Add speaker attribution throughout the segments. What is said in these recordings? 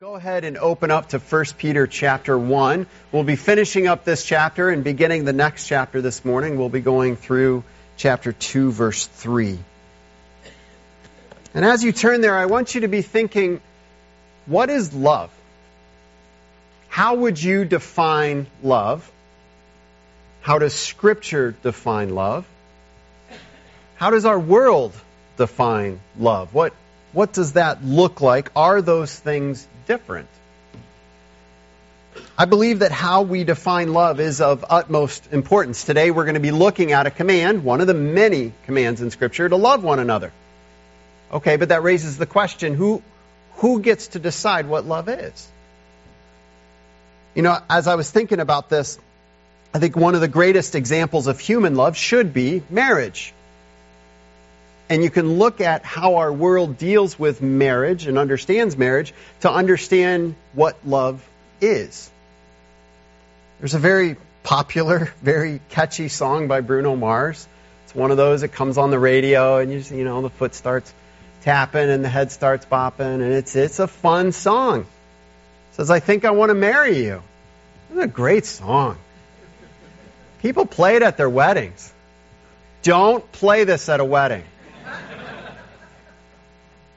Speaker 1: Go ahead and open up to 1 Peter chapter 1. We'll be finishing up this chapter and beginning the next chapter this morning. We'll be going through chapter 2, verse 3. And as you turn there, I want you to be thinking, what is love? How would you define love? How does Scripture define love? How does our world define love? What, what does that look like? Are those things different? I believe that how we define love is of utmost importance. Today we're going to be looking at a command, one of the many commands in Scripture, to love one another. Okay, but that raises the question who, who gets to decide what love is? You know, as I was thinking about this, I think one of the greatest examples of human love should be marriage. And you can look at how our world deals with marriage and understands marriage to understand what love is. There's a very popular, very catchy song by Bruno Mars. It's one of those that comes on the radio and you just, you know, the foot starts tapping and the head starts bopping and it's it's a fun song. It says I think I want to marry you. It's a great song. People play it at their weddings. Don't play this at a wedding.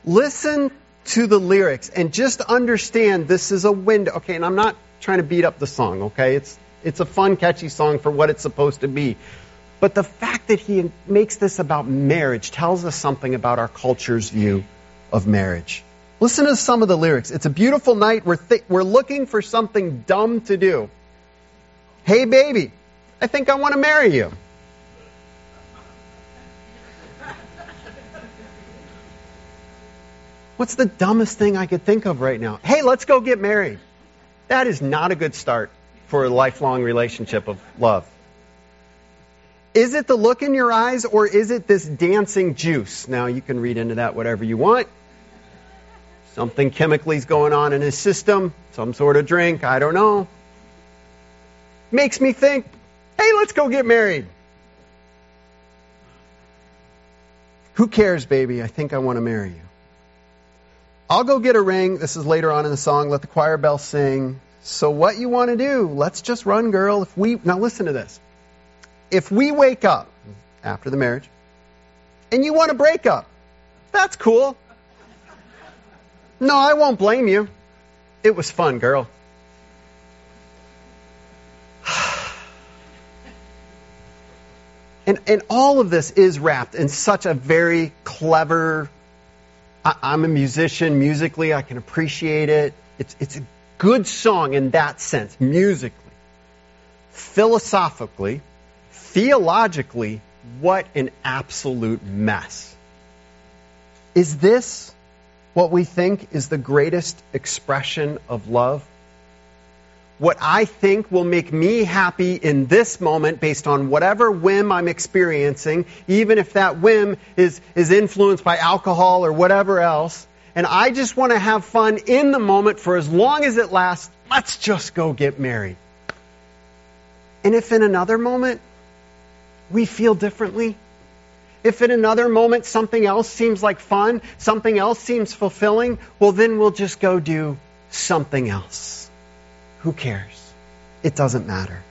Speaker 1: Listen to the lyrics and just understand this is a window. Okay, and I'm not trying to beat up the song, okay? It's, it's a fun, catchy song for what it's supposed to be. But the fact that he makes this about marriage tells us something about our culture's view of marriage. Listen to some of the lyrics. It's a beautiful night. We're, th- we're looking for something dumb to do. Hey, baby, I think I want to marry you. What's the dumbest thing I could think of right now? Hey, let's go get married. That is not a good start for a lifelong relationship of love. Is it the look in your eyes or is it this dancing juice? Now, you can read into that whatever you want. Something chemically is going on in his system, some sort of drink, I don't know. Makes me think, hey, let's go get married. Who cares, baby? I think I want to marry you. I'll go get a ring. This is later on in the song. Let the choir bell sing. So what you want to do? Let's just run, girl. If we now listen to this. If we wake up after the marriage and you want to break up, that's cool. No, I won't blame you. It was fun, girl. And, and all of this is wrapped in such a very clever I, am a musician. Musically, I can appreciate it. It's, it's a good song in that sense, musically. Philosophically, theologically, what an absolute mess. Is this what we think is the greatest expression of love? What I think will make me happy in this moment based on whatever whim I'm experiencing, even if that whim is, is influenced by alcohol or whatever else. And I just want to have fun in the moment for as long as it lasts. Let's just go get married. And if in another moment we feel differently, if in another moment something else seems like fun, something else seems fulfilling, well, then we'll just go do something else. Who cares? It doesn't matter.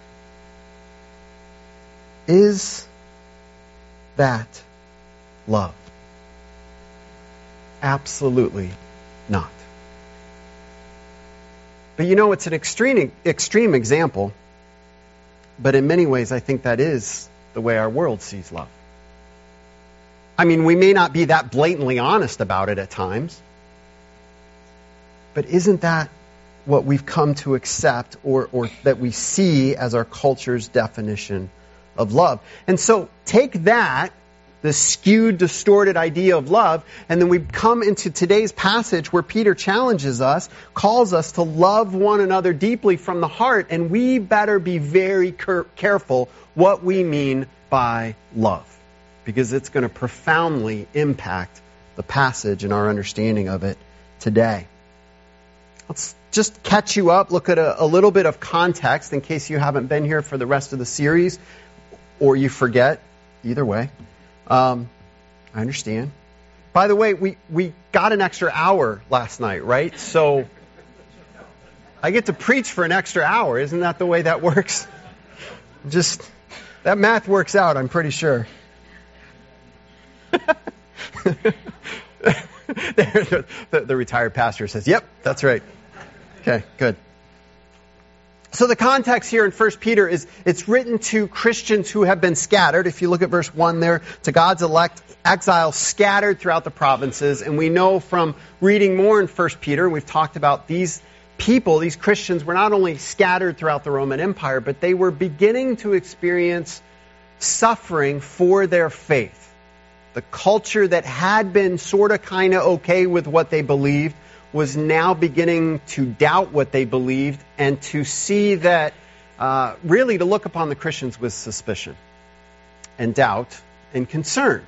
Speaker 1: Is that love? Absolutely not. But you know, it's an extreme, extreme example, but in many ways, I think that is the way our world sees love. I mean, we may not be that blatantly honest about it at times, but isn't that what we've come to accept or, or that we see as our culture's definition of love. And so take that, the skewed, distorted idea of love, and then we come into today's passage where Peter challenges us, calls us to love one another deeply from the heart, and we better be very careful what we mean by love, because it's going to profoundly impact the passage and our understanding of it today. Let's just catch you up, look at a, a, little bit of context in case you haven't been here for the rest of the series or you forget. Either way. Um, I understand. By the way, we, we got an extra hour last night, right? So I get to preach for an extra hour. Isn't that the way that works? Just, that math works out, I'm pretty sure. the, the, the retired pastor says, Yep, that's right. Okay, good. So the context here in 1 Peter is it's written to Christians who have been scattered. If you look at verse 1 there, to God's elect exiles scattered throughout the provinces. And we know from reading more in 1 Peter, we've talked about these people, these Christians, were not only scattered throughout the Roman Empire, but they were beginning to experience suffering for their faith. The culture that had been sort of kind of okay with what they believed was now beginning to doubt what they believed and to see that uh, really to look upon the Christians with suspicion and doubt and concern.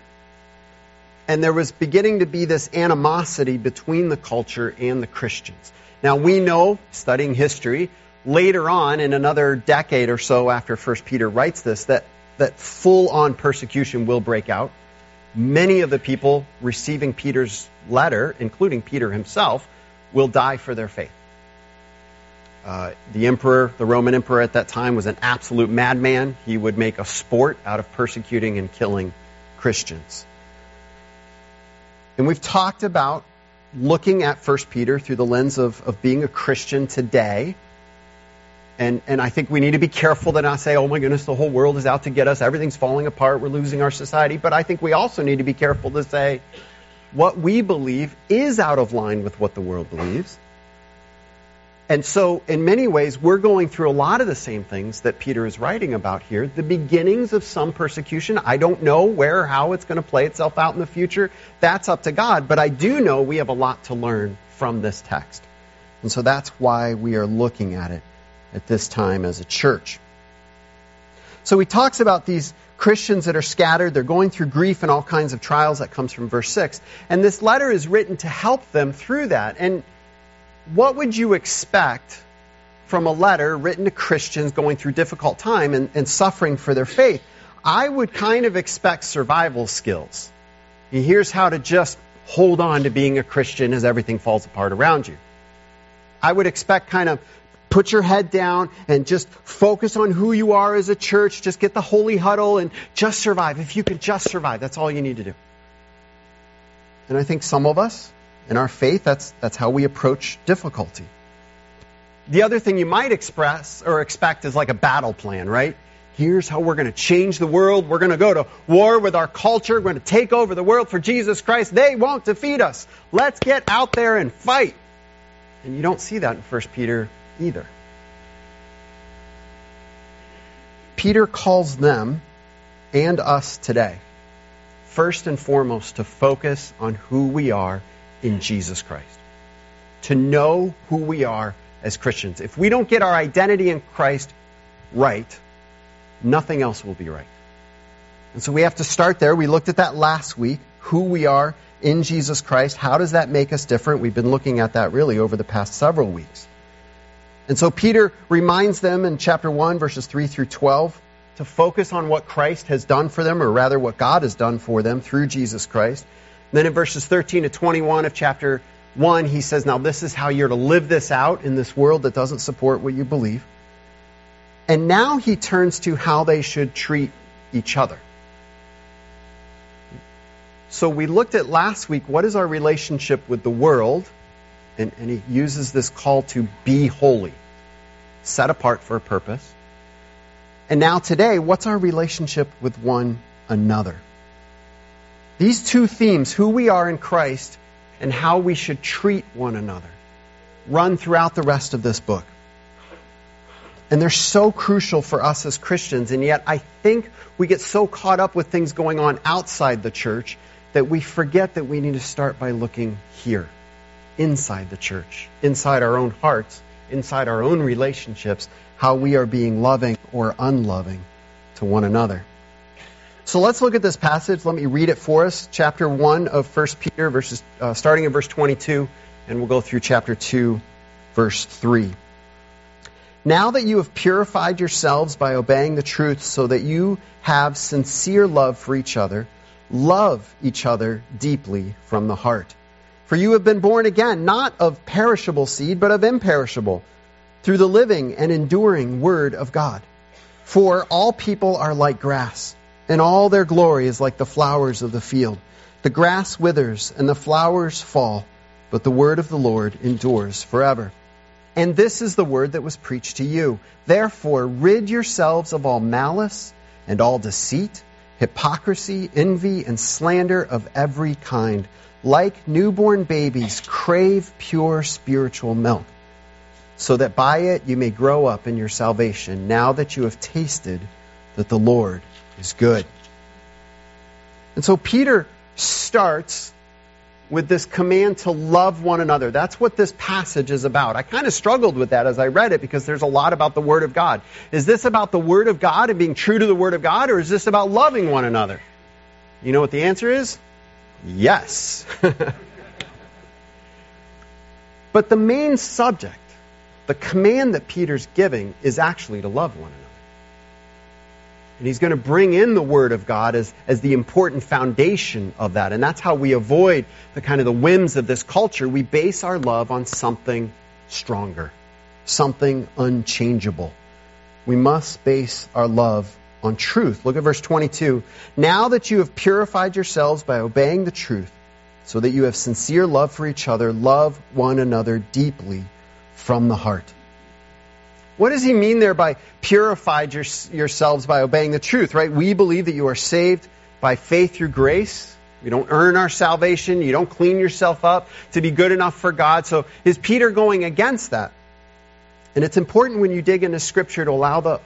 Speaker 1: And there was beginning to be this animosity between the culture and the Christians. Now we know, studying history, later on in another decade or so after 1 Peter writes this, that, that full on persecution will break out. Many of the people receiving Peter's letter, including Peter himself, will die for their faith. Uh, the emperor, the Roman emperor at that time, was an absolute madman. He would make a sport out of persecuting and killing Christians. And we've talked about looking at 1 Peter through the lens of, of being a Christian today. And, and I think we need to be careful to not say, oh my goodness, the whole world is out to get us, everything's falling apart, we're losing our society. But I think we also need to be careful to say, what we believe is out of line with what the world believes. And so, in many ways, we're going through a lot of the same things that Peter is writing about here. The beginnings of some persecution. I don't know where or how it's going to play itself out in the future. That's up to God. But I do know we have a lot to learn from this text. And so that's why we are looking at it at this time as a church. So he talks about these Christians that are scattered, they're going through grief and all kinds of trials. That comes from verse 6. And this letter is written to help them through that. And what would you expect from a letter written to Christians going through difficult time and, and suffering for their faith? I would kind of expect survival skills. And Here's how to just hold on to being a Christian as everything falls apart around you. I would expect kind of put your head down and just focus on who you are as a church. Just get the holy huddle and just survive. If you can just survive, that's all you need to do. And I think some of us, in our faith, that's, that's how we approach difficulty. The other thing you might express or expect is like a battle plan, right? Here's how we're going to change the world. We're going to go to war with our culture. We're going to take over the world for Jesus Christ. They won't defeat us. Let's get out there and fight. And you don't see that in 1 Peter either. Peter calls them and us today, first and foremost, to focus on who we are in Jesus Christ. To know who we are as Christians. If we don't get our identity in Christ right, nothing else will be right. And so we have to start there. We looked at that last week, who we are in Jesus Christ. How does that make us different? We've been looking at that really over the past several weeks. And so Peter reminds them in chapter 1, verses 3 through 12, to focus on what Christ has done for them, or rather what God has done for them through Jesus Christ. And then in verses 13 to 21 of chapter 1, he says, Now this is how you're to live this out in this world that doesn't support what you believe. And now he turns to how they should treat each other. So we looked at last week what is our relationship with the world and, and he uses this call to be holy, set apart for a purpose. And now today, what's our relationship with one another? These two themes, who we are in Christ and how we should treat one another, run throughout the rest of this book. And they're so crucial for us as Christians, and yet I think we get so caught up with things going on outside the church that we forget that we need to start by looking here inside the church, inside our own hearts, inside our own relationships, how we are being loving or unloving to one another. So let's look at this passage. Let me read it for us. Chapter 1 of 1 Peter, verses, uh, starting in verse 22, and we'll go through chapter 2, verse 3. Now that you have purified yourselves by obeying the truth so that you have sincere love for each other, love each other deeply from the heart. For you have been born again, not of perishable seed, but of imperishable, through the living and enduring Word of God. For all people are like grass, and all their glory is like the flowers of the field. The grass withers and the flowers fall, but the word of the Lord endures forever. And this is the word that was preached to you. Therefore, rid yourselves of all malice and all deceit, hypocrisy, envy, and slander of every kind. Like newborn babies, crave pure spiritual milk so that by it you may grow up in your salvation, now that you have tasted that the Lord is good. And so Peter starts with this command to love one another. That's what this passage is about. I kind of struggled with that as I read it because there's a lot about the Word of God. Is this about the Word of God and being true to the Word of God, or is this about loving one another? You know what the answer is? Yes. but the main subject the command that Peter's giving is actually to love one another. And he's going to bring in the Word of God as, as the important foundation of that. And that's how we avoid the kind of the whims of this culture. We base our love on something stronger, something unchangeable. We must base our love on truth. Look at verse 22. Now that you have purified yourselves by obeying the truth, so that you have sincere love for each other, love one another deeply from the heart. What does he mean there by purified your, yourselves by obeying the truth, right? We believe that you are saved by faith through grace. We don't earn our salvation. You don't clean yourself up to be good enough for God. So is Peter going against that? And it's important when you dig into Scripture to allow the,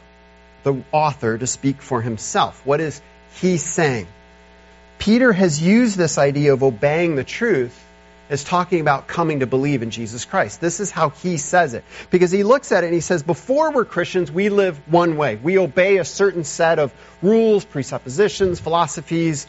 Speaker 1: the author to speak for himself. What is he saying? Peter has used this idea of obeying the truth is talking about coming to believe in Jesus Christ. This is how he says it. Because he looks at it and he says, before we're Christians, we live one way. We obey a certain set of rules, presuppositions, philosophies,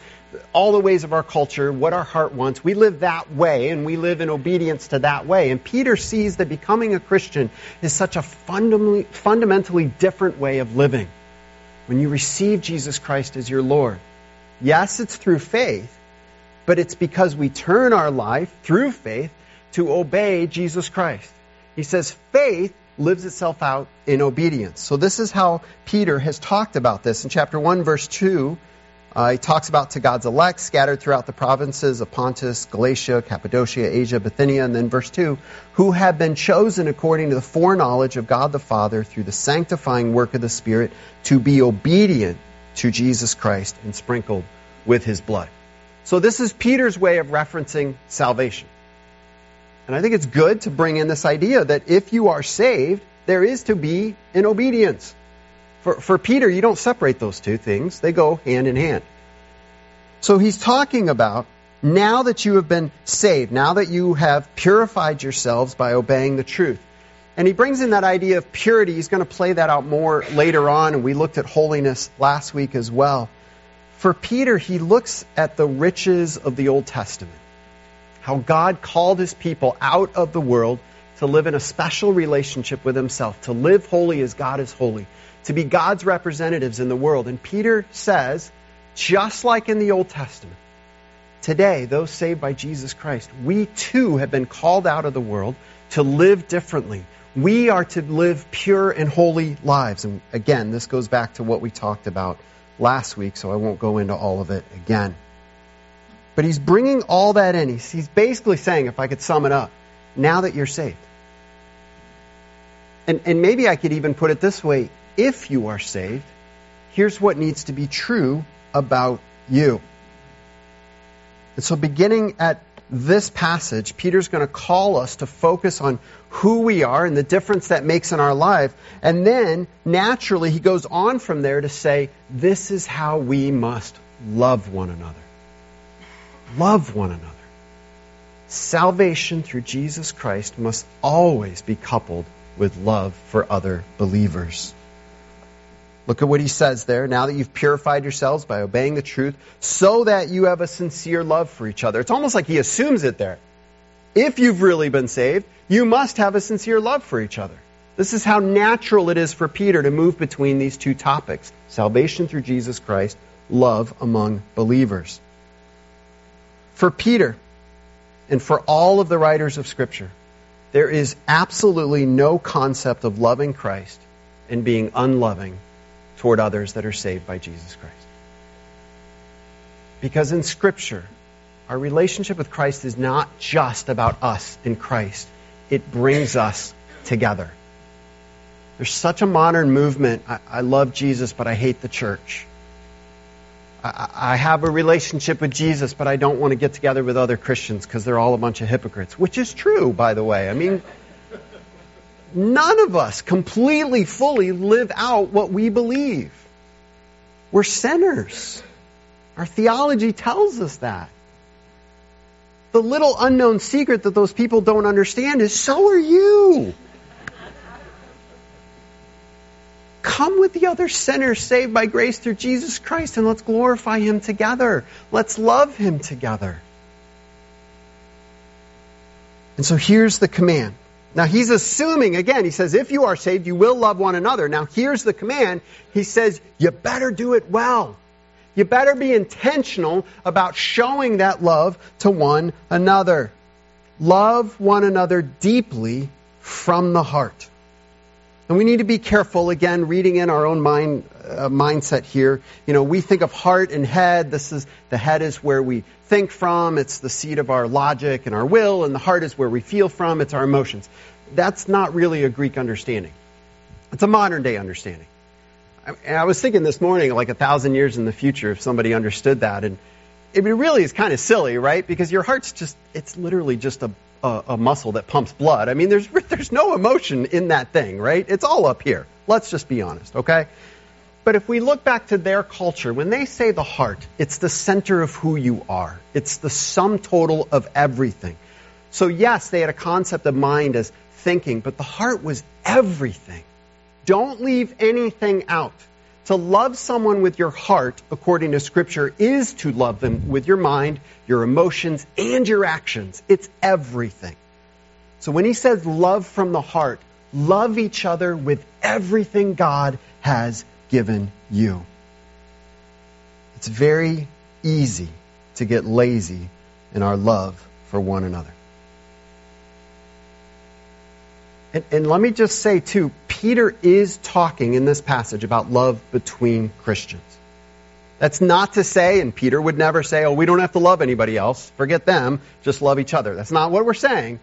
Speaker 1: all the ways of our culture, what our heart wants. We live that way and we live in obedience to that way. And Peter sees that becoming a Christian is such a fundamentally, fundamentally different way of living. When you receive Jesus Christ as your Lord, yes, it's through faith, but it's because we turn our life through faith to obey Jesus Christ. He says faith lives itself out in obedience. So this is how Peter has talked about this. In chapter 1, verse 2, uh, he talks about to God's elect scattered throughout the provinces of Pontus, Galatia, Cappadocia, Asia, Bithynia, and then verse 2, who have been chosen according to the foreknowledge of God the Father through the sanctifying work of the Spirit to be obedient to Jesus Christ and sprinkled with his blood. So this is Peter's way of referencing salvation. And I think it's good to bring in this idea that if you are saved, there is to be an obedience. For, for Peter, you don't separate those two things. They go hand in hand. So he's talking about now that you have been saved, now that you have purified yourselves by obeying the truth. And he brings in that idea of purity. He's going to play that out more later on, and we looked at holiness last week as well. For Peter, he looks at the riches of the Old Testament, how God called his people out of the world to live in a special relationship with himself, to live holy as God is holy, to be God's representatives in the world. And Peter says, just like in the Old Testament, today, those saved by Jesus Christ, we too have been called out of the world to live differently. We are to live pure and holy lives. And again, this goes back to what we talked about last week, so I won't go into all of it again. But he's bringing all that in. He's, he's basically saying, if I could sum it up, now that you're saved. And, and maybe I could even put it this way if you are saved, here's what needs to be true about you. And so, beginning at this passage, Peter's going to call us to focus on who we are and the difference that makes in our life. And then, naturally, he goes on from there to say, this is how we must love one another. Love one another. Salvation through Jesus Christ must always be coupled with love for other believers. Look at what he says there. Now that you've purified yourselves by obeying the truth, so that you have a sincere love for each other. It's almost like he assumes it there. If you've really been saved, you must have a sincere love for each other. This is how natural it is for Peter to move between these two topics salvation through Jesus Christ, love among believers. For Peter, and for all of the writers of Scripture, There is absolutely no concept of loving Christ and being unloving toward others that are saved by Jesus Christ. Because in Scripture, our relationship with Christ is not just about us in Christ, it brings us together. There's such a modern movement. I, I love Jesus, but I hate the church. I, I have a relationship with Jesus, but I don't want to get together with other Christians because they're all a bunch of hypocrites, which is true, by the way. I mean, none of us completely, fully live out what we believe. We're sinners. Our theology tells us that. The little unknown secret that those people don't understand is so are you. Come with the other sinners saved by grace through Jesus Christ and let's glorify Him together. Let's love Him together. And so here's the command. Now he's assuming, again, he says, if you are saved, you will love one another. Now here's the command. He says, you better do it well. You better be intentional about showing that love to one another. Love one another deeply from the heart. And we need to be careful, again, reading in our own mind, uh, mindset here. You know, we think of heart and head. This is, the head is where we think from. It's the seat of our logic and our will, and the heart is where we feel from. It's our emotions. That's not really a Greek understanding. It's a modern day understanding. I, I was thinking this morning, like a thousand years in the future, if somebody understood that, and it really is kind of silly, right? Because your heart's just, it's literally just a a, a, muscle that pumps blood. I mean, there's there's no emotion in that thing, right? It's all up here. Let's just be honest, okay? But if we look back to their culture, when they say the heart, it's the center of who you are. It's the sum total of everything. So yes, they had a concept of mind as thinking, but the heart was everything. Don't leave anything out. To love someone with your heart, according to Scripture, is to love them with your mind, your emotions, and your actions. It's everything. So when he says love from the heart, love each other with everything God has given you. It's very easy to get lazy in our love for one another. And, and, let me just say, too, Peter is talking in this passage about love between Christians. That's not to say, and Peter would never say, oh, we don't have to love anybody else. Forget them. Just love each other. That's not what we're saying.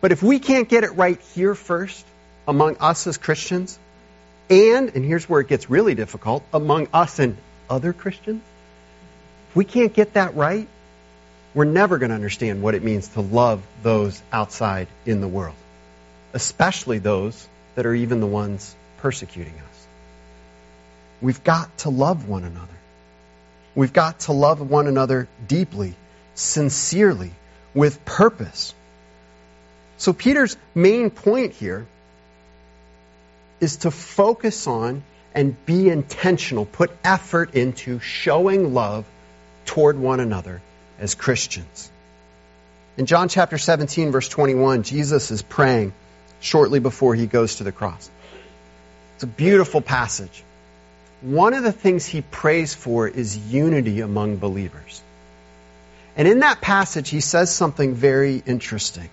Speaker 1: But if we can't get it right here first, among us as Christians, and, and here's where it gets really difficult, among us and other Christians, if we can't get that right, we're never going to understand what it means to love those outside in the world especially those that are even the ones persecuting us. We've got to love one another. We've got to love one another deeply, sincerely, with purpose. So, Peter's main point here is to focus on and be intentional, put effort into showing love toward one another as Christians. In John chapter 17, verse 21, Jesus is praying shortly before he goes to the cross. It's a beautiful passage. One of the things he prays for is unity among believers. And in that passage, he says something very interesting.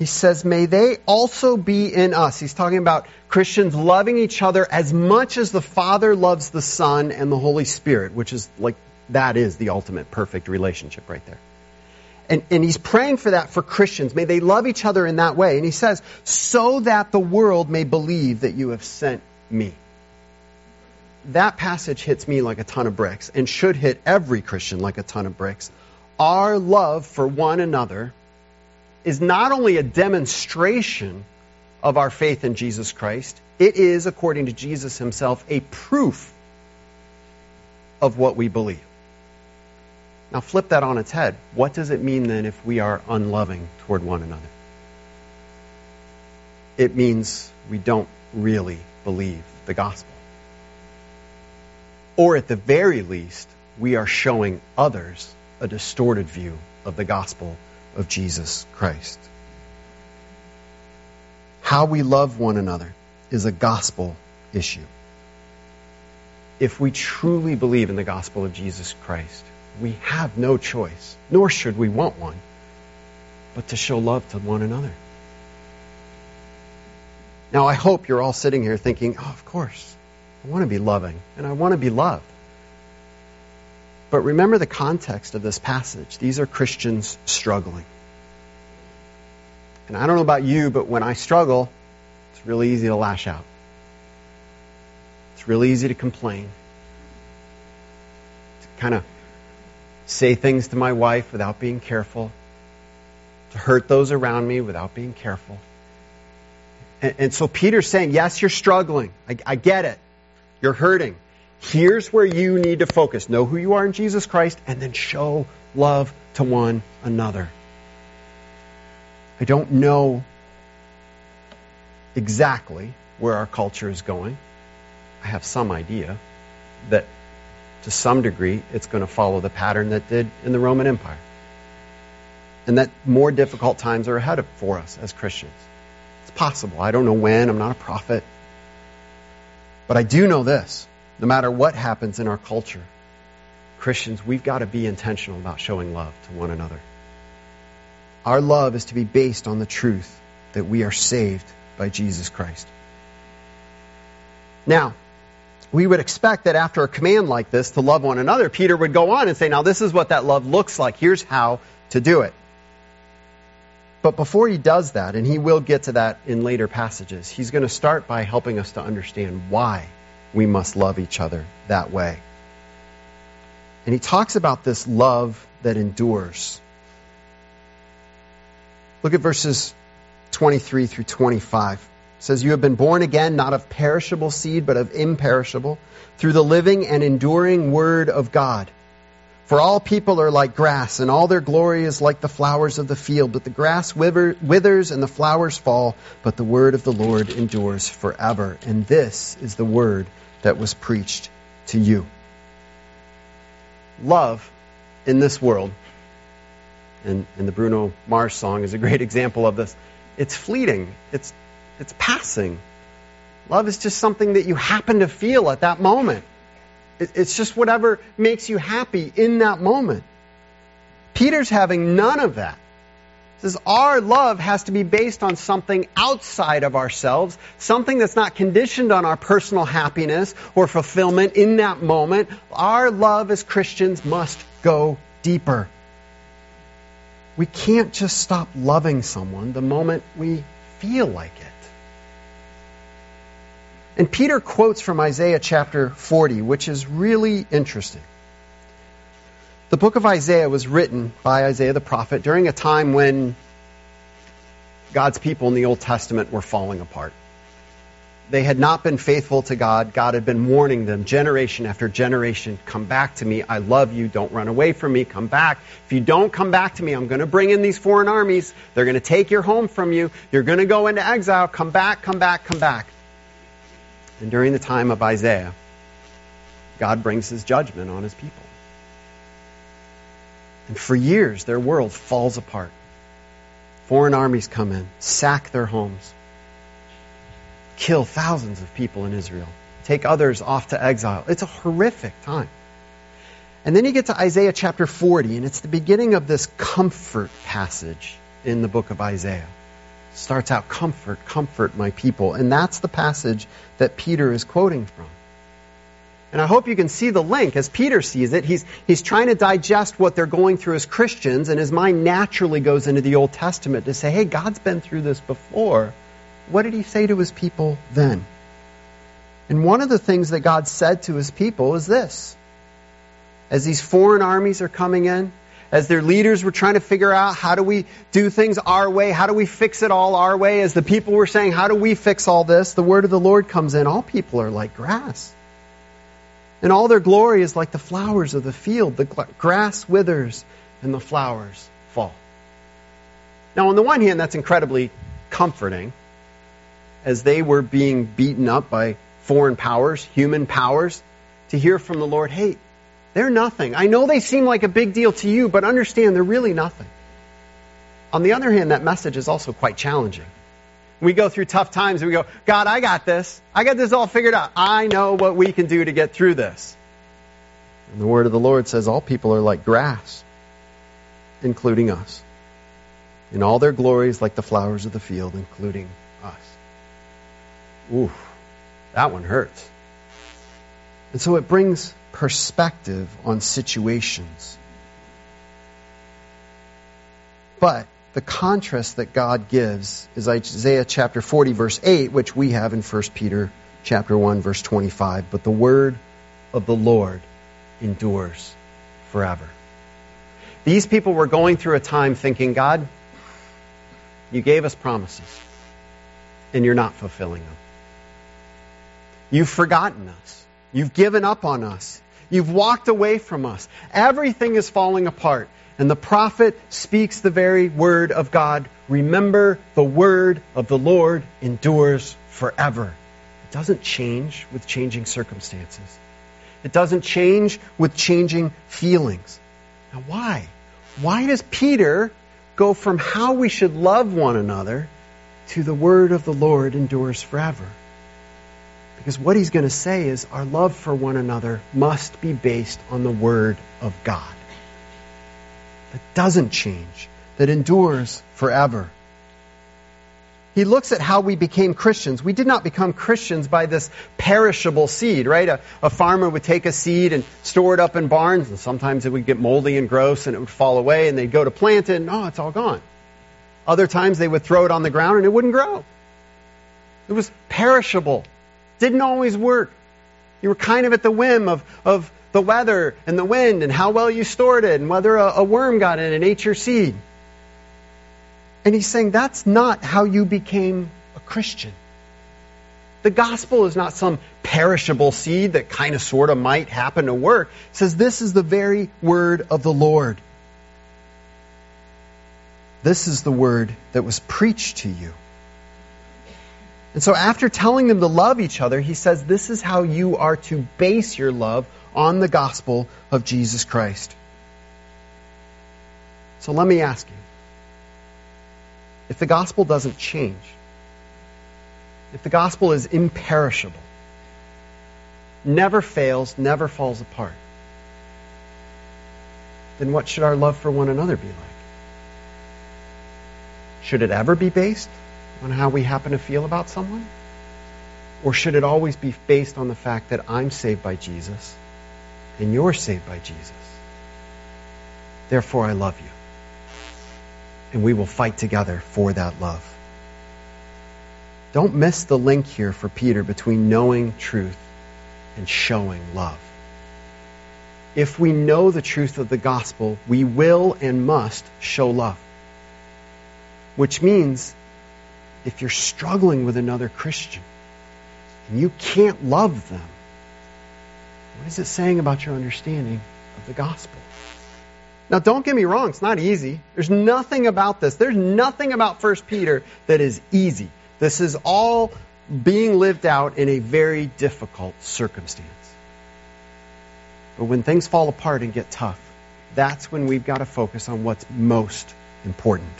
Speaker 1: He says, May they also be in us. He's talking about Christians loving each other as much as the Father loves the Son and the Holy Spirit, which is like, that is the ultimate perfect relationship right there. And, and he's praying for that for Christians. May they love each other in that way. And he says, so that the world may believe that you have sent me. That passage hits me like a ton of bricks and should hit every Christian like a ton of bricks. Our love for one another is not only a demonstration of our faith in Jesus Christ, it is, according to Jesus himself, a proof of what we believe. Now flip that on its head. What does it mean then if we are unloving toward one another? It means we don't really believe the gospel. Or at the very least, we are showing others a distorted view of the gospel of Jesus Christ. How we love one another is a gospel issue. If we truly believe in the gospel of Jesus Christ, we have no choice, nor should we want one, but to show love to one another. Now, I hope you're all sitting here thinking, oh, of course, I want to be loving and I want to be loved. But remember the context of this passage. These are Christians struggling. And I don't know about you, but when I struggle, it's really easy to lash out. It's really easy to complain. To kind of say things to my wife without being careful. To hurt those around me without being careful. And, and so Peter's saying, yes, you're struggling. I, I get it. You're hurting. Here's where you need to focus. Know who you are in Jesus Christ and then show love to one another. I don't know exactly where our culture is going. I have some idea that to some degree it's going to follow the pattern that did in the Roman Empire. And that more difficult times are ahead of, for us as Christians. It's possible. I don't know when. I'm not a prophet. But I do know this. No matter what happens in our culture, Christians, we've got to be intentional about showing love to one another. Our love is to be based on the truth that we are saved by Jesus Christ. Now, we would expect that after a command like this to love one another, Peter would go on and say, Now, this is what that love looks like. Here's how to do it. But before he does that, and he will get to that in later passages, he's going to start by helping us to understand why we must love each other that way. And he talks about this love that endures. Look at verses 23 through 25. It says, You have been born again, not of perishable seed, but of imperishable, through the living and enduring word of God. For all people are like grass, and all their glory is like the flowers of the field. But the grass withers and the flowers fall, but the word of the Lord endures forever. And this is the word that was preached to you. Love in this world and, and the Bruno Mars song is a great example of this. It's fleeting. It's, it's passing. Love is just something that you happen to feel at that moment. It, it's just whatever makes you happy in that moment. Peter's having none of that. He says our love has to be based on something outside of ourselves, something that's not conditioned on our personal happiness or fulfillment in that moment. Our love as Christians must go deeper. We can't just stop loving someone the moment we feel like it. And Peter quotes from Isaiah chapter 40, which is really interesting. The book of Isaiah was written by Isaiah the prophet during a time when God's people in the Old Testament were falling apart. They had not been faithful to God. God had been warning them generation after generation come back to me. I love you. Don't run away from me. Come back. If you don't come back to me, I'm going to bring in these foreign armies. They're going to take your home from you. You're going to go into exile. Come back, come back, come back. And during the time of Isaiah, God brings his judgment on his people. And for years, their world falls apart. Foreign armies come in, sack their homes kill thousands of people in Israel, take others off to exile. It's a horrific time. And then you get to Isaiah chapter 40, and it's the beginning of this comfort passage in the book of Isaiah. Starts out, Comfort, comfort my people. And that's the passage that Peter is quoting from. And I hope you can see the link as Peter sees it. He's, he's trying to digest what they're going through as Christians, and his mind naturally goes into the Old Testament to say, hey, God's been through this before what did he say to his people then? And one of the things that God said to his people is this. As these foreign armies are coming in, as their leaders were trying to figure out how do we do things our way, how do we fix it all our way, as the people were saying, how do we fix all this, the word of the Lord comes in. All people are like grass. And all their glory is like the flowers of the field. The grass withers and the flowers fall. Now, on the one hand, that's incredibly comforting as they were being beaten up by foreign powers, human powers, to hear from the Lord, hey, they're nothing. I know they seem like a big deal to you, but understand they're really nothing. On the other hand, that message is also quite challenging. We go through tough times and we go, God, I got this. I got this all figured out. I know what we can do to get through this. And the word of the Lord says all people are like grass, including us. in all their glories like the flowers of the field, including us. Ooh, that one hurts. And so it brings perspective on situations. But the contrast that God gives is Isaiah chapter 40 verse 8, which we have in 1 Peter chapter 1 verse 25. But the word of the Lord endures forever. These people were going through a time thinking, God, you gave us promises, and you're not fulfilling them. You've forgotten us. You've given up on us. You've walked away from us. Everything is falling apart. And the prophet speaks the very word of God. Remember, the word of the Lord endures forever. It doesn't change with changing circumstances. It doesn't change with changing feelings. Now, why? Why does Peter go from how we should love one another to the word of the Lord endures forever? Because what he's going to say is our love for one another must be based on the word of God. That doesn't change, that endures forever. He looks at how we became Christians. We did not become Christians by this perishable seed, right? A, a, farmer would take a seed and store it up in barns, and sometimes it would get moldy and gross and it would fall away, and they'd go to plant it, and oh, it's all gone. Other times they would throw it on the ground and it wouldn't grow. It was perishable. Didn't always work. You were kind of at the whim of, of the weather and the wind and how well you stored it and whether a, a worm got in and ate your seed. And he's saying that's not how you became a Christian. The gospel is not some perishable seed that kind of sort of might happen to work. It says this is the very word of the Lord. This is the word that was preached to you. And so after telling them to love each other, he says this is how you are to base your love on the gospel of Jesus Christ. So let me ask you if the gospel doesn't change, if the gospel is imperishable, never fails, never falls apart, then what should our love for one another be like? Should it ever be based on how we happen to feel about someone? Or should it always be based on the fact that I'm saved by Jesus and you're saved by Jesus? Therefore, I love you and we will fight together for that love. Don't miss the link here for Peter between knowing truth and showing love. If we know the truth of the gospel, we will and must show love. Which means if you're struggling with another Christian and you can't love them, what is it saying about your understanding of the gospel? Now, don't get me wrong, it's not easy. There's nothing about this. There's nothing about 1 Peter that is easy. This is all being lived out in a very difficult circumstance. But when things fall apart and get tough, that's when we've got to focus on what's most important.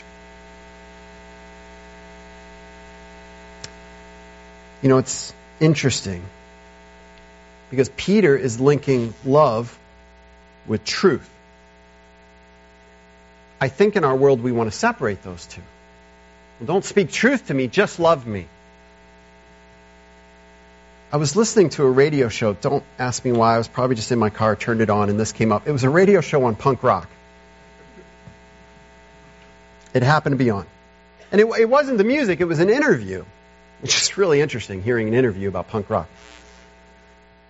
Speaker 1: You know, it's interesting because Peter is linking love with truth. I think in our world we want to separate those two. Well, don't speak truth to me, just love me. I was listening to a radio show. Don't ask me why. I was probably just in my car, turned it on, and this came up. It was a radio show on punk rock. It happened to be on. And it, it wasn't the music, it was an interview, which is really interesting, hearing an interview about punk rock.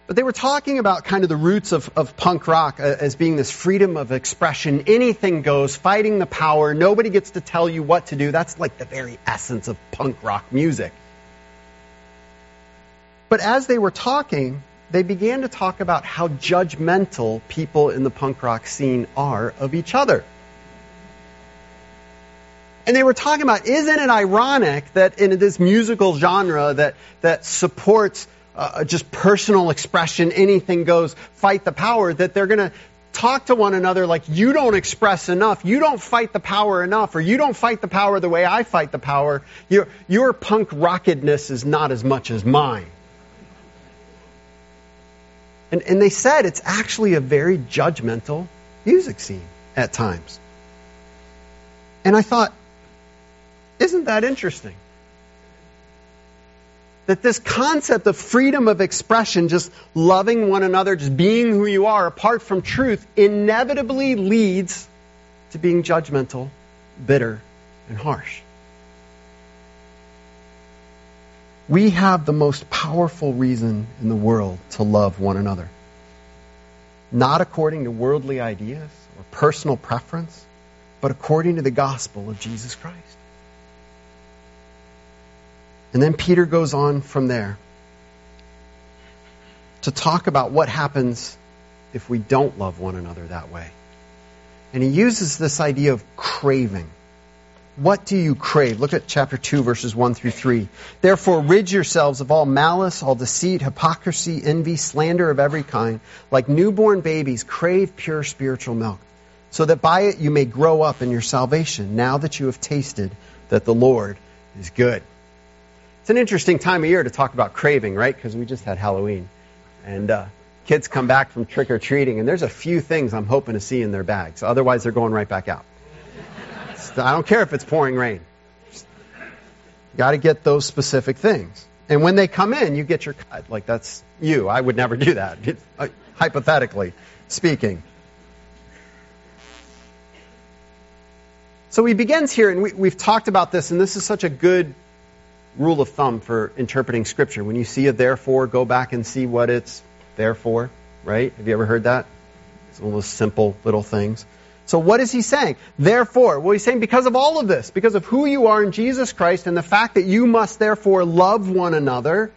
Speaker 1: But they were talking about kind of the roots of, of punk rock uh, as being this freedom of expression. Anything goes, fighting the power. Nobody gets to tell you what to do. That's like the very essence of punk rock music. But as they were talking, they began to talk about how judgmental people in the punk rock scene are of each other. And they were talking about, isn't it ironic that in this musical genre that, that supports uh, just personal expression, anything goes, fight the power, that they're going to talk to one another like you don't express enough, you don't fight the power enough, or you don't fight the power the way I fight the power. Your, your punk rockedness is not as much as mine. And, and they said it's actually a very judgmental music scene at times. And I thought, Isn't that interesting? That this concept of freedom of expression, just loving one another, just being who you are apart from truth, inevitably leads to being judgmental, bitter, and harsh. We have the most powerful reason in the world to love one another. Not according to worldly ideas or personal preference, but according to the gospel of Jesus Christ. And then Peter goes on from there to talk about what happens if we don't love one another that way. And he uses this idea of craving. What do you crave? Look at chapter 2, verses 1 through 3. Therefore, rid yourselves of all malice, all deceit, hypocrisy, envy, slander of every kind. Like newborn babies, crave pure spiritual milk, so that by it you may grow up in your salvation, now that you have tasted that the Lord is good. An interesting time of year to talk about craving, right? Because we just had Halloween. And uh, kids come back from trick or treating, and there's a few things I'm hoping to see in their bags. Otherwise, they're going right back out. I don't care if it's pouring rain. Got to get those specific things. And when they come in, you get your cut. Like that's you. I would never do that, uh, hypothetically speaking. So he begins here, and we, have talked about this, and this is such a good rule of thumb for interpreting Scripture. When you see a therefore, go back and see what it's there for, right? Have you ever heard that? It's one of those simple little things. So what is he saying? Therefore, well, he's saying because of all of this, because of who you are in Jesus Christ and the fact that you must therefore love one another,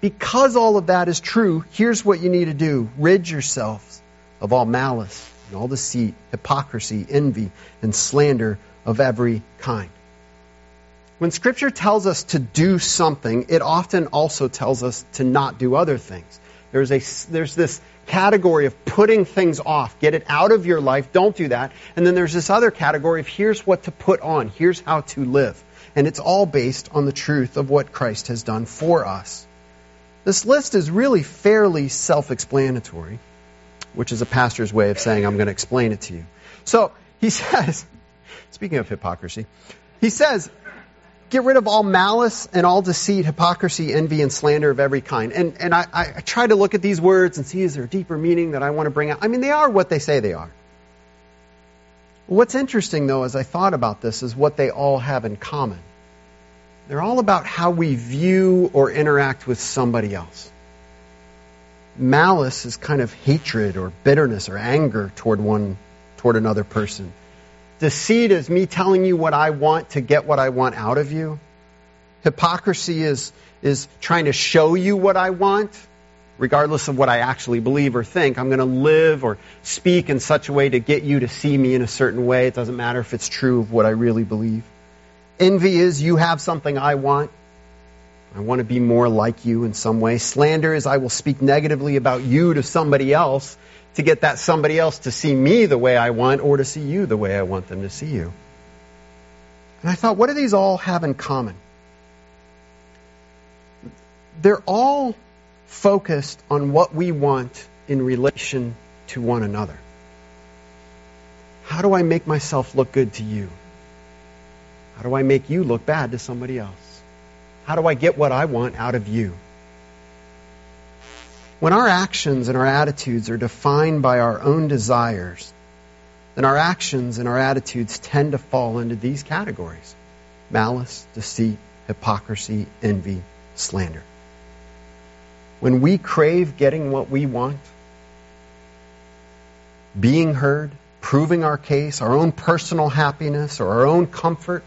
Speaker 1: because all of that is true, here's what you need to do. Rid yourselves of all malice and all deceit, hypocrisy, envy, and slander of every kind. When Scripture tells us to do something, it often also tells us to not do other things. There's, a, there's this category of putting things off. Get it out of your life. Don't do that. And then there's this other category of here's what to put on. Here's how to live. And it's all based on the truth of what Christ has done for us. This list is really fairly self explanatory, which is a pastor's way of saying, I'm going to explain it to you. So he says, speaking of hypocrisy, he says, Get rid of all malice and all deceit, hypocrisy, envy, and slander of every kind. And, and I, I try to look at these words and see is there a deeper meaning that I want to bring out. I mean, they are what they say they are. What's interesting, though, as I thought about this, is what they all have in common. They're all about how we view or interact with somebody else. Malice is kind of hatred or bitterness or anger toward one, toward another person. Deceit is me telling you what I want to get what I want out of you. Hypocrisy is, is trying to show you what I want, regardless of what I actually believe or think. I'm going to live or speak in such a way to get you to see me in a certain way. It doesn't matter if it's true of what I really believe. Envy is you have something I want. I want to be more like you in some way. Slander is I will speak negatively about you to somebody else to get that somebody else to see me the way I want or to see you the way I want them to see you. And I thought, what do these all have in common? They're all focused on what we want in relation to one another. How do I make myself look good to you? How do I make you look bad to somebody else? How do I get what I want out of you? When our actions and our attitudes are defined by our own desires, then our actions and our attitudes tend to fall into these categories malice, deceit, hypocrisy, envy, slander. When we crave getting what we want, being heard, proving our case, our own personal happiness, or our own comfort,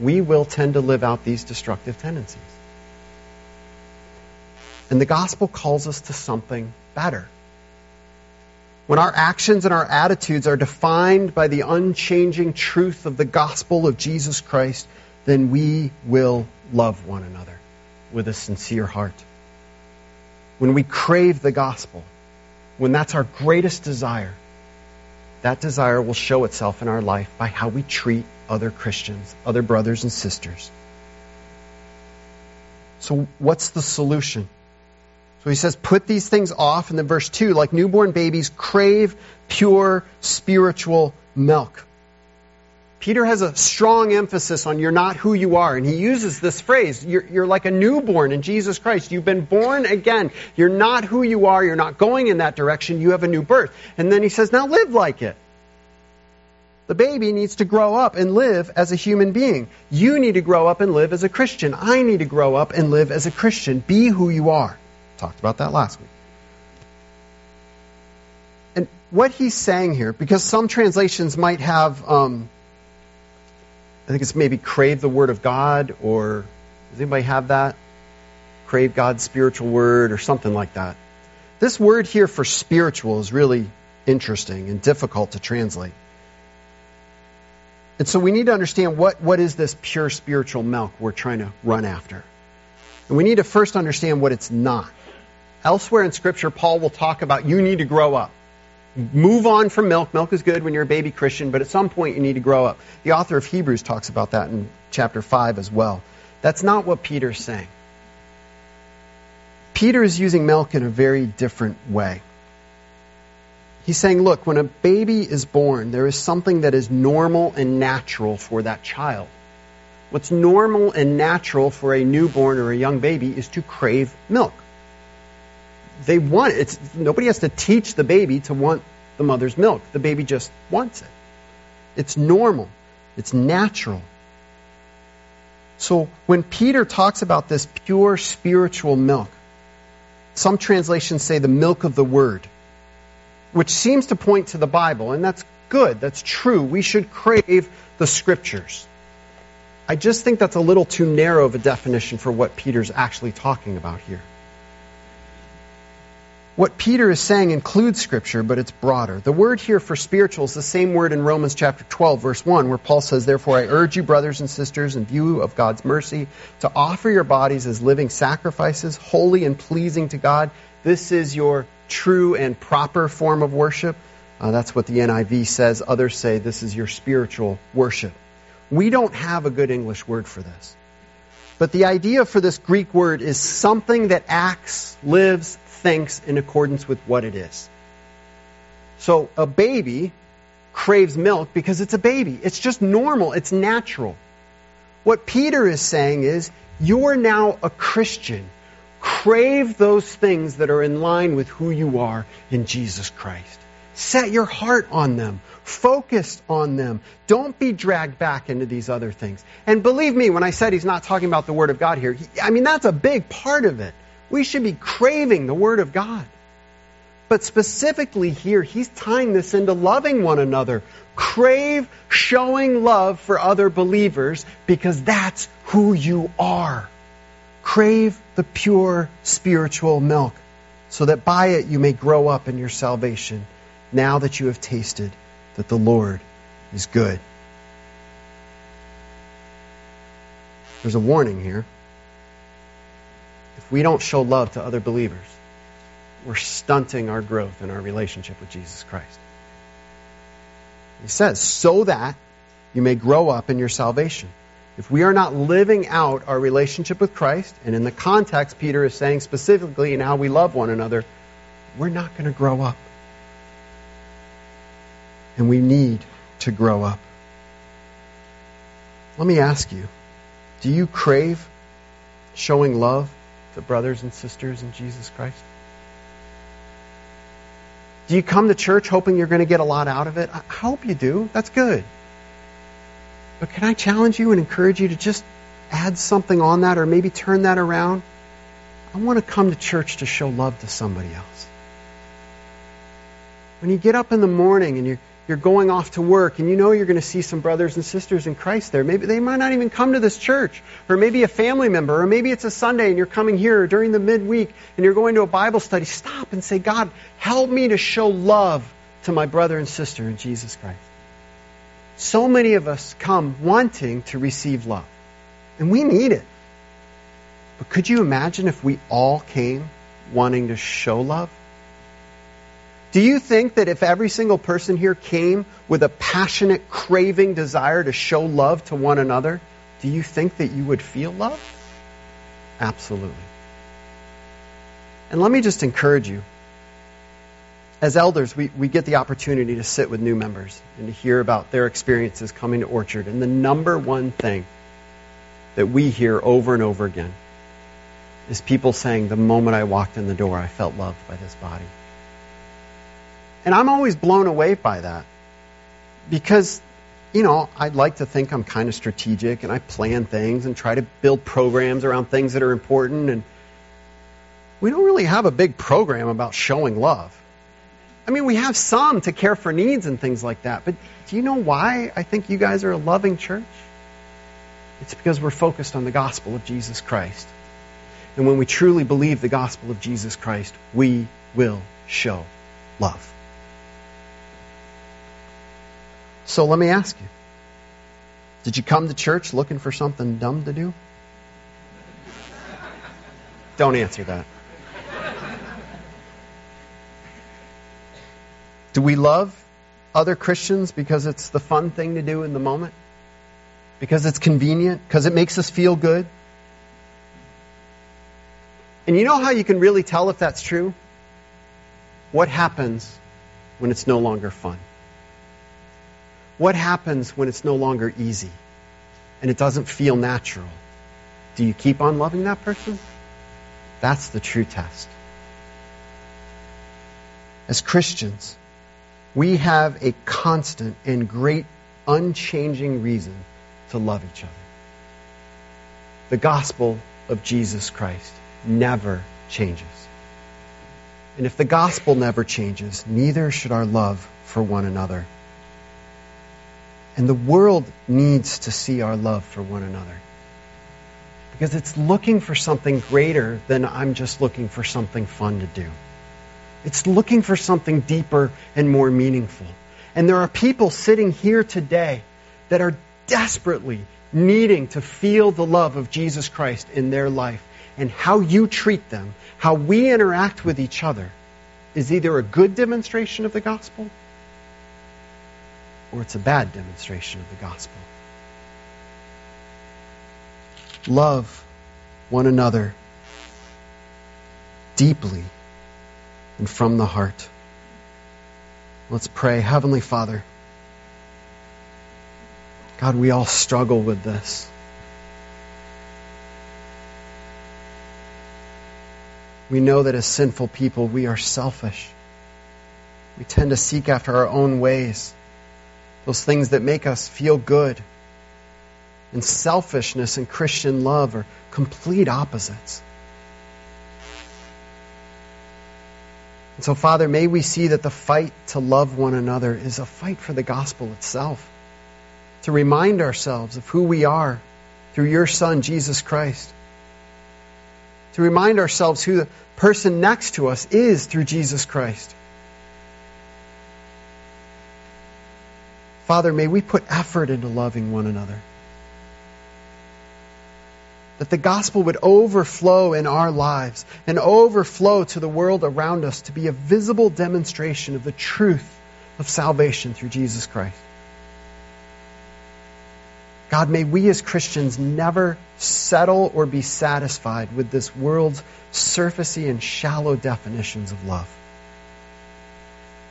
Speaker 1: we will tend to live out these destructive tendencies. And the gospel calls us to something better. When our actions and our attitudes are defined by the unchanging truth of the gospel of Jesus Christ, then we will love one another with a sincere heart. When we crave the gospel, when that's our greatest desire, that desire will show itself in our life by how we treat other Christians, other brothers and sisters. So, what's the solution? So he says, put these things off. And then verse 2, like newborn babies, crave pure spiritual milk. Peter has a strong emphasis on you're not who you are. And he uses this phrase you're, you're, like a newborn in Jesus Christ. You've been born again. You're not who you are. You're not going in that direction. You have a new birth. And then he says, now live like it. The baby needs to grow up and live as a human being. You need to grow up and live as a Christian. I need to grow up and live as a Christian. Be who you are. Talked about that last week. And what he's saying here, because some translations might have. Um, I think it's maybe crave the Word of God, or does anybody have that? Crave God's spiritual Word, or something like that. This word here for spiritual is really interesting and difficult to translate. And so we need to understand what, what is this pure spiritual milk we're trying to run after. And we need to first understand what it's not. Elsewhere in Scripture, Paul will talk about you need to grow up move on from milk. Milk is good when you're a baby Christian, but at some point you need to grow up. The author of Hebrews talks about that in chapter 5 as well. That's not what Peter's saying. Peter is using milk in a very different way. He's saying, look, when a baby is born, there is something that is normal and natural for that child. What's normal and natural for a newborn or a young baby is to crave milk they want it. It's, nobody has to teach the baby to want the mother's milk. The baby just wants it. It's normal. It's natural. So when Peter talks about this pure spiritual milk, some translations say the milk of the word, which seems to point to the Bible, and that's good. That's true. We should crave the scriptures. I just think that's a little too narrow of a definition for what Peter's actually talking about here. What Peter is saying includes Scripture, but it's broader. The word here for spiritual is the same word in Romans chapter 12, verse 1, where Paul says, Therefore I urge you, brothers and sisters, in view of God's mercy, to offer your bodies as living sacrifices, holy and pleasing to God. This is your true and proper form of worship. Uh, that's what the NIV says. Others say this is your spiritual worship. We don't have a good English word for this. But the idea for this Greek word is something that acts, lives, thinks in accordance with what it is. So a baby craves milk because it's a baby. It's just normal. It's natural. What Peter is saying is, you're now a Christian. Crave those things that are in line with who you are in Jesus Christ. Set your heart on them. Focus on them. Don't be dragged back into these other things. And believe me, when I said he's not talking about the Word of God here, he, I mean, that's a big part of it. We should be craving the Word of God. But specifically here, he's tying this into loving one another. Crave showing love for other believers because that's who you are. Crave the pure spiritual milk so that by it you may grow up in your salvation now that you have tasted that the Lord is good. There's a warning here If we don't show love to other believers, we're stunting our growth in our relationship with Jesus Christ. He says, so that you may grow up in your salvation. If we are not living out our relationship with Christ, and in the context Peter is saying specifically in how we love one another, we're not going to grow up. And we need to grow up. Let me ask you do you crave showing love to brothers and sisters in Jesus Christ? Do you come to church hoping you're going to get a lot out of it? I hope you do. That's good. But can I challenge you and encourage you to just add something on that or maybe turn that around? I want to come to church to show love to somebody else. When you get up in the morning and you're you're going off to work and you know you're going to see some brothers and sisters in Christ there. Maybe they might not even come to this church, or maybe a family member, or maybe it's a Sunday and you're coming here during the midweek and you're going to a Bible study. Stop and say, God, help me to show love to my brother and sister in Jesus Christ. So many of us come wanting to receive love, and we need it. But could you imagine if we all came wanting to show love? Do you think that if every single person here came with a passionate, craving desire to show love to one another, do you think that you would feel love? Absolutely. And let me just encourage you. as elders, we, we get the opportunity to sit with new members and to hear about their experiences coming to Orchard. And the number one thing that we hear over and over again is people saying, The moment I walked in the door, I felt loved by this body. And I'm always blown away by that because, you know, I'd like to think I'm kind of strategic and I plan things and try to build programs around things that are important. And we don't really have a big program about showing love. I mean, we have some to care for needs and things like that. But do you know why I think you guys are a loving church? It's because we're focused on the gospel of Jesus Christ. And when we truly believe the gospel of Jesus Christ, we will show love. So let me ask you Did you come to church looking for something dumb to do? Don't answer that. Do we love other Christians because it's the fun thing to do in the moment? Because it's convenient? Because it makes us feel good? And you know how you can really tell if that's true? What happens when it's no longer fun? What happens when it's no longer easy and it doesn't feel natural? Do you keep on loving that person? That's the true test. As Christians, we have a constant and great unchanging reason to love each other. The gospel of Jesus Christ never changes. And if the gospel never changes, neither should our love for one another. And the world needs to see our love for one another. Because it's looking for something greater than I'm just looking for something fun to do. It's looking for something deeper and more meaningful. And there are people sitting here today that are desperately needing to feel the love of Jesus Christ in their life. And how you treat them, how we interact with each other, is either a good demonstration of the gospel or it's a bad demonstration of the gospel. Love one another deeply and from the heart. Let's pray. Heavenly Father, God, we all struggle with this. We know that as sinful people, we are selfish. We tend to seek after our own ways, those things that make us feel good. And selfishness and Christian love are complete opposites. And so, Father, may we see that the fight to love one another is a fight for the gospel itself. To remind ourselves of who we are through your Son, Jesus Christ to remind ourselves who the person next to us is through Jesus Christ. Father, may we put effort into loving one another. That the gospel would overflow in our lives and overflow to the world around us to be a visible demonstration of the truth of salvation through Jesus Christ. God, may we as Christians never settle or be satisfied with this world's surfacey and shallow definitions of love.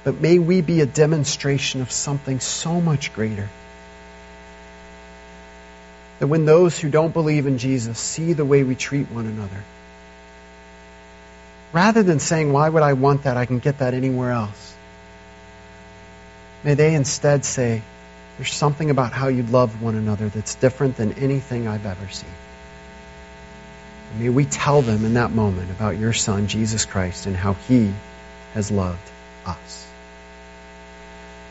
Speaker 1: But may we be a demonstration of something so much greater. That when those who don't believe in Jesus see the way we treat one another, rather than saying, Why would I want that? I can get that anywhere else. May they instead say, there's something about how you love one another that's different than anything I've ever seen. And may we tell them in that moment about your Son, Jesus Christ, and how He has loved us.